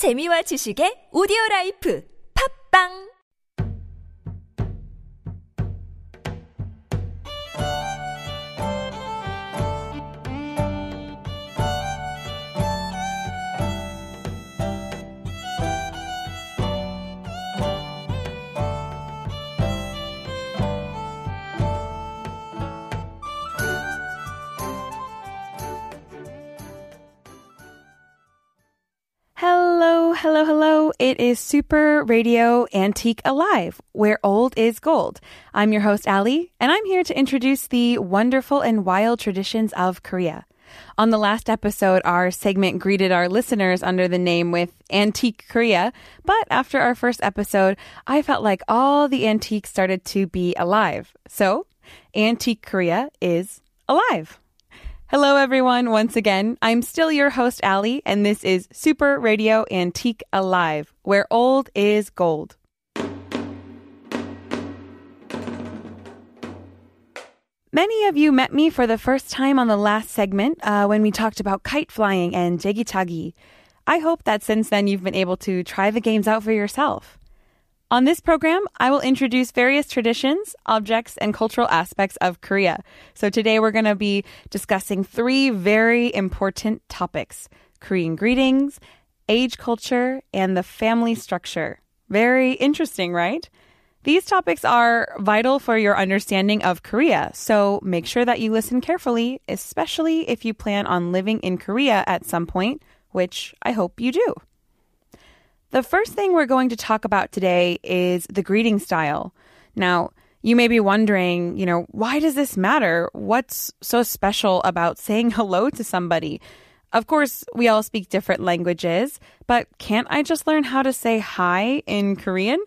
재미와 지식의 오디오 라이프. 팝빵 Hello, hello. It is Super Radio Antique Alive, where old is gold. I'm your host, Ali, and I'm here to introduce the wonderful and wild traditions of Korea. On the last episode, our segment greeted our listeners under the name with Antique Korea, but after our first episode, I felt like all the antiques started to be alive. So, Antique Korea is alive. Hello, everyone. Once again, I'm still your host, Ali, and this is Super Radio Antique Alive, where old is gold. Many of you met me for the first time on the last segment uh, when we talked about kite flying and jegi I hope that since then you've been able to try the games out for yourself. On this program, I will introduce various traditions, objects, and cultural aspects of Korea. So today we're going to be discussing three very important topics Korean greetings, age culture, and the family structure. Very interesting, right? These topics are vital for your understanding of Korea, so make sure that you listen carefully, especially if you plan on living in Korea at some point, which I hope you do. The first thing we're going to talk about today is the greeting style. Now, you may be wondering, you know, why does this matter? What's so special about saying hello to somebody? Of course, we all speak different languages, but can't I just learn how to say hi in Korean?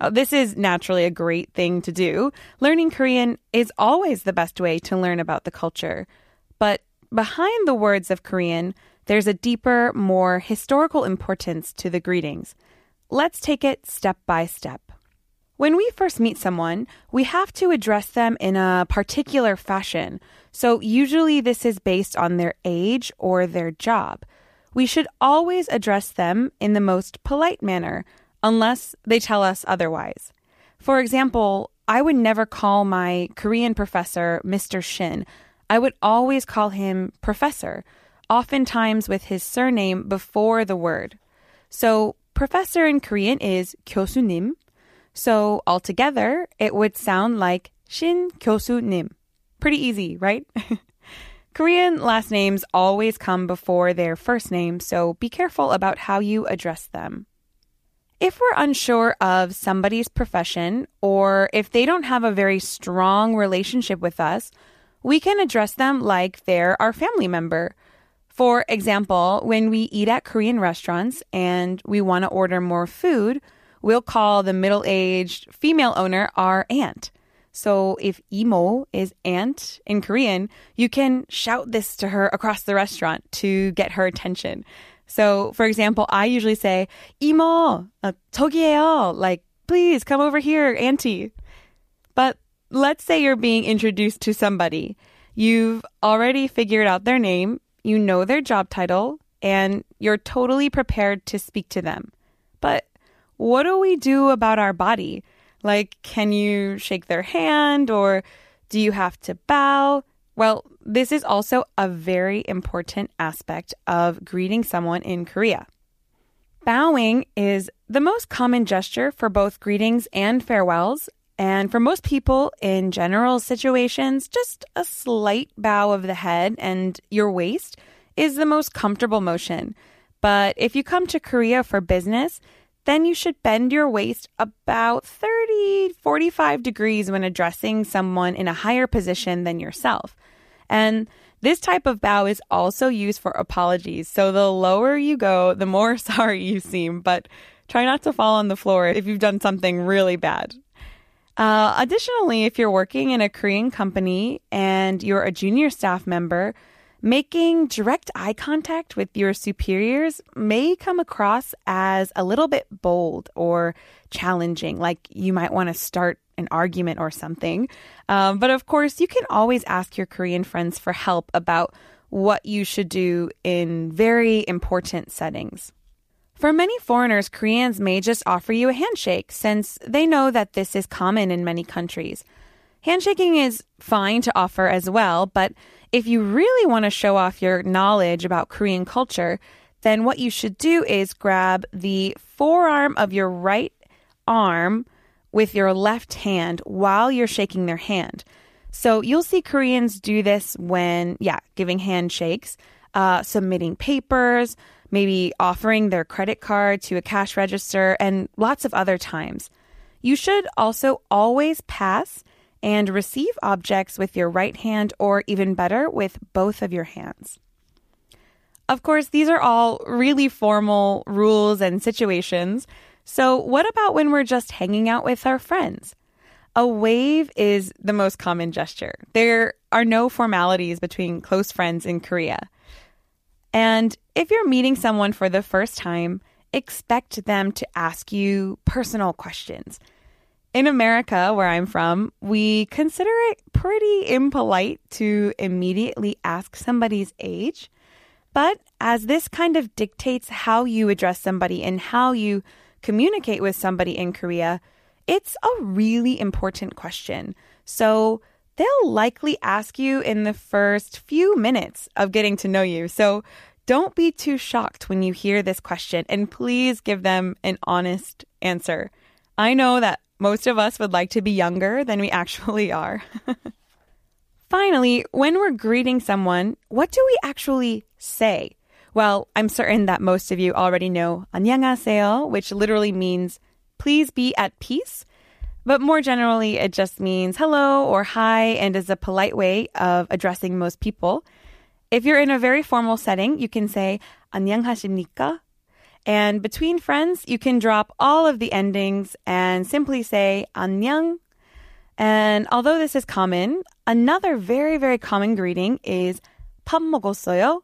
Uh, this is naturally a great thing to do. Learning Korean is always the best way to learn about the culture. But behind the words of Korean, there's a deeper, more historical importance to the greetings. Let's take it step by step. When we first meet someone, we have to address them in a particular fashion. So, usually, this is based on their age or their job. We should always address them in the most polite manner, unless they tell us otherwise. For example, I would never call my Korean professor Mr. Shin. I would always call him professor, oftentimes with his surname before the word. So, professor in Korean is 교수님. So, altogether, it would sound like Shin 교수님. Pretty easy, right? Korean last names always come before their first name, so be careful about how you address them. If we're unsure of somebody's profession or if they don't have a very strong relationship with us, we can address them like they're our family member. For example, when we eat at Korean restaurants and we want to order more food, we'll call the middle aged female owner our aunt. So if imo is aunt in Korean, you can shout this to her across the restaurant to get her attention. So, for example, I usually say, 이모, uh, 저기에요, like, please come over here, auntie. But let's say you're being introduced to somebody. You've already figured out their name, you know their job title, and you're totally prepared to speak to them. But what do we do about our body? Like, can you shake their hand or do you have to bow? Well, this is also a very important aspect of greeting someone in Korea. Bowing is the most common gesture for both greetings and farewells. And for most people in general situations, just a slight bow of the head and your waist is the most comfortable motion. But if you come to Korea for business, then you should bend your waist about 30, 45 degrees when addressing someone in a higher position than yourself. And this type of bow is also used for apologies. So the lower you go, the more sorry you seem, but try not to fall on the floor if you've done something really bad. Uh, additionally, if you're working in a Korean company and you're a junior staff member, Making direct eye contact with your superiors may come across as a little bit bold or challenging, like you might want to start an argument or something. Um, but of course, you can always ask your Korean friends for help about what you should do in very important settings. For many foreigners, Koreans may just offer you a handshake since they know that this is common in many countries. Handshaking is fine to offer as well, but if you really want to show off your knowledge about Korean culture, then what you should do is grab the forearm of your right arm with your left hand while you're shaking their hand. So you'll see Koreans do this when, yeah, giving handshakes, uh, submitting papers, maybe offering their credit card to a cash register, and lots of other times. You should also always pass and receive objects with your right hand, or even better, with both of your hands. Of course, these are all really formal rules and situations. So, what about when we're just hanging out with our friends? A wave is the most common gesture. There are no formalities between close friends in Korea. And if you're meeting someone for the first time, expect them to ask you personal questions. In America, where I'm from, we consider it pretty impolite to immediately ask somebody's age. But as this kind of dictates how you address somebody and how you communicate with somebody in Korea, it's a really important question. So they'll likely ask you in the first few minutes of getting to know you. So don't be too shocked when you hear this question and please give them an honest answer. I know that most of us would like to be younger than we actually are. Finally, when we're greeting someone, what do we actually say? Well, I'm certain that most of you already know 안녕하세요, which literally means please be at peace. But more generally, it just means hello or hi and is a polite way of addressing most people. If you're in a very formal setting, you can say 안녕하십니까? And between friends, you can drop all of the endings and simply say 안녕. And although this is common, another very, very common greeting is 밥 먹었어요?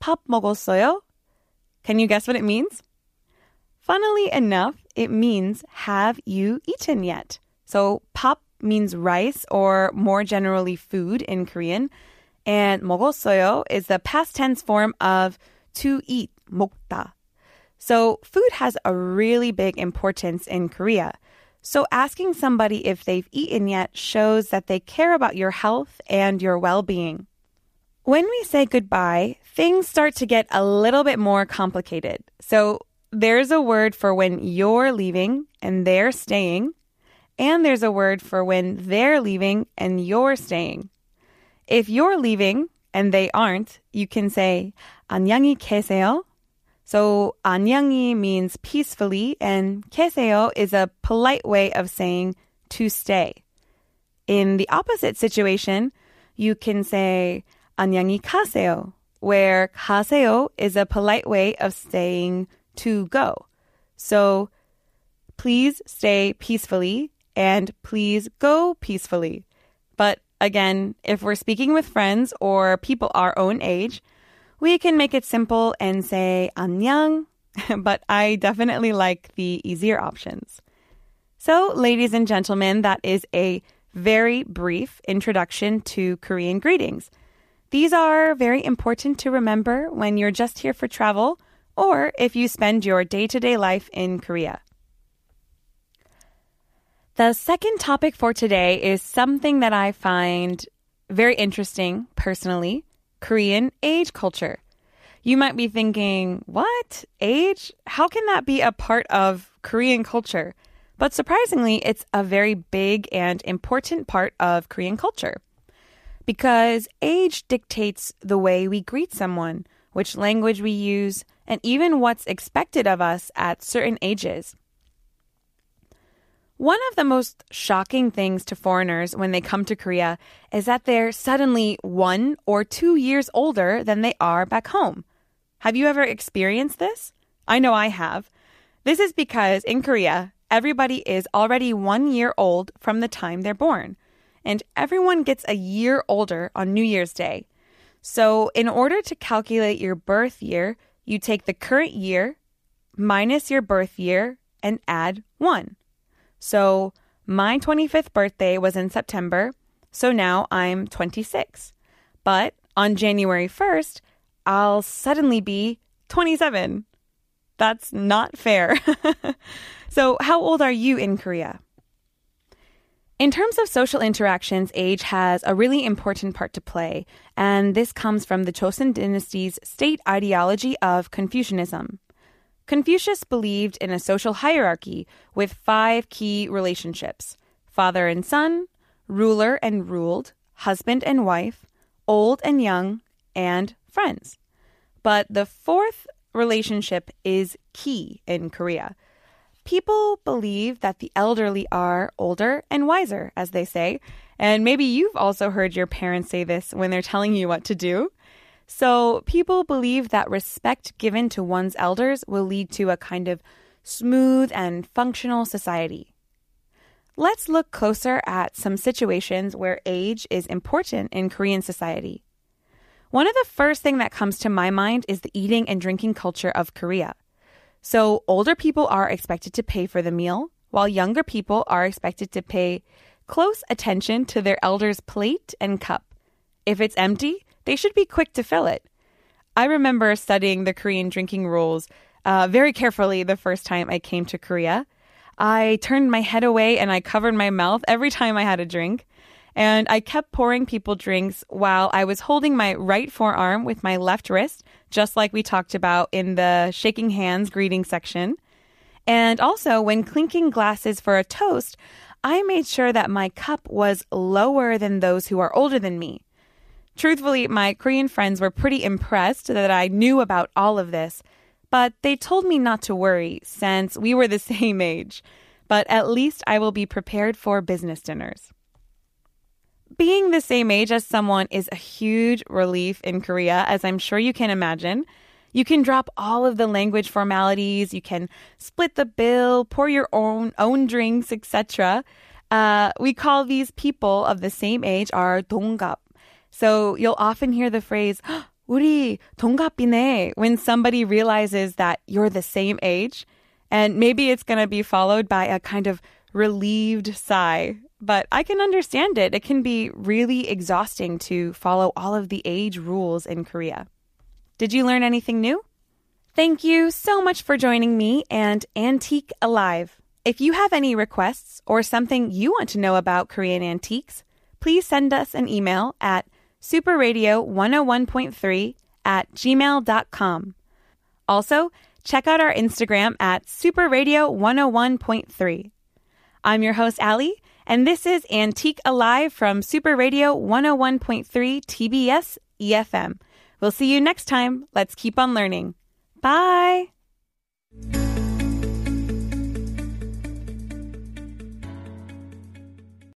밥 먹었어요? Can you guess what it means? Funnily enough, it means have you eaten yet? So 밥 means rice or more generally food in Korean. And 먹었어요 is the past tense form of to eat, 먹다. So food has a really big importance in Korea. So asking somebody if they've eaten yet shows that they care about your health and your well-being. When we say goodbye, things start to get a little bit more complicated. So there's a word for when you're leaving and they're staying, and there's a word for when they're leaving and you're staying. If you're leaving and they aren't, you can say 안녕히 계세요. So 안녕히 means peacefully and 계세요 is a polite way of saying to stay. In the opposite situation, you can say 안녕히 가세요, where 가세요 is a polite way of saying to go. So please stay peacefully and please go peacefully. But again, if we're speaking with friends or people our own age, we can make it simple and say 안녕, but I definitely like the easier options. So, ladies and gentlemen, that is a very brief introduction to Korean greetings. These are very important to remember when you're just here for travel or if you spend your day to day life in Korea. The second topic for today is something that I find very interesting personally Korean age culture. You might be thinking, what? Age? How can that be a part of Korean culture? But surprisingly, it's a very big and important part of Korean culture because age dictates the way we greet someone, which language we use, and even what's expected of us at certain ages. One of the most shocking things to foreigners when they come to Korea is that they're suddenly one or two years older than they are back home. Have you ever experienced this? I know I have. This is because in Korea, everybody is already one year old from the time they're born and everyone gets a year older on New Year's Day. So, in order to calculate your birth year, you take the current year minus your birth year and add one. So, my 25th birthday was in September, so now I'm 26. But on January 1st, I'll suddenly be 27. That's not fair. so, how old are you in Korea? In terms of social interactions, age has a really important part to play, and this comes from the Joseon dynasty's state ideology of Confucianism. Confucius believed in a social hierarchy with five key relationships father and son, ruler and ruled, husband and wife, old and young, and friends. But the fourth relationship is key in Korea. People believe that the elderly are older and wiser, as they say. And maybe you've also heard your parents say this when they're telling you what to do. So people believe that respect given to one's elders will lead to a kind of smooth and functional society. Let's look closer at some situations where age is important in Korean society. One of the first thing that comes to my mind is the eating and drinking culture of Korea. So older people are expected to pay for the meal, while younger people are expected to pay close attention to their elders' plate and cup. If it's empty, they should be quick to fill it. I remember studying the Korean drinking rules uh, very carefully the first time I came to Korea. I turned my head away and I covered my mouth every time I had a drink. And I kept pouring people drinks while I was holding my right forearm with my left wrist, just like we talked about in the shaking hands greeting section. And also, when clinking glasses for a toast, I made sure that my cup was lower than those who are older than me. Truthfully, my Korean friends were pretty impressed that I knew about all of this, but they told me not to worry since we were the same age. But at least I will be prepared for business dinners being the same age as someone is a huge relief in Korea, as I'm sure you can imagine. You can drop all of the language formalities, you can split the bill, pour your own own drinks, etc. Uh, we call these people of the same age our 동갑. So you'll often hear the phrase 우리 동갑이네 when somebody realizes that you're the same age. And maybe it's going to be followed by a kind of relieved sigh but I can understand it. It can be really exhausting to follow all of the age rules in Korea. Did you learn anything new? Thank you so much for joining me and Antique Alive. If you have any requests or something you want to know about Korean antiques, please send us an email at superradio101.3 at gmail.com. Also, check out our Instagram at superradio101.3. I'm your host, Allie and this is Antique Alive from Super Radio 101.3 TBS EFM. We'll see you next time. Let's keep on learning. Bye.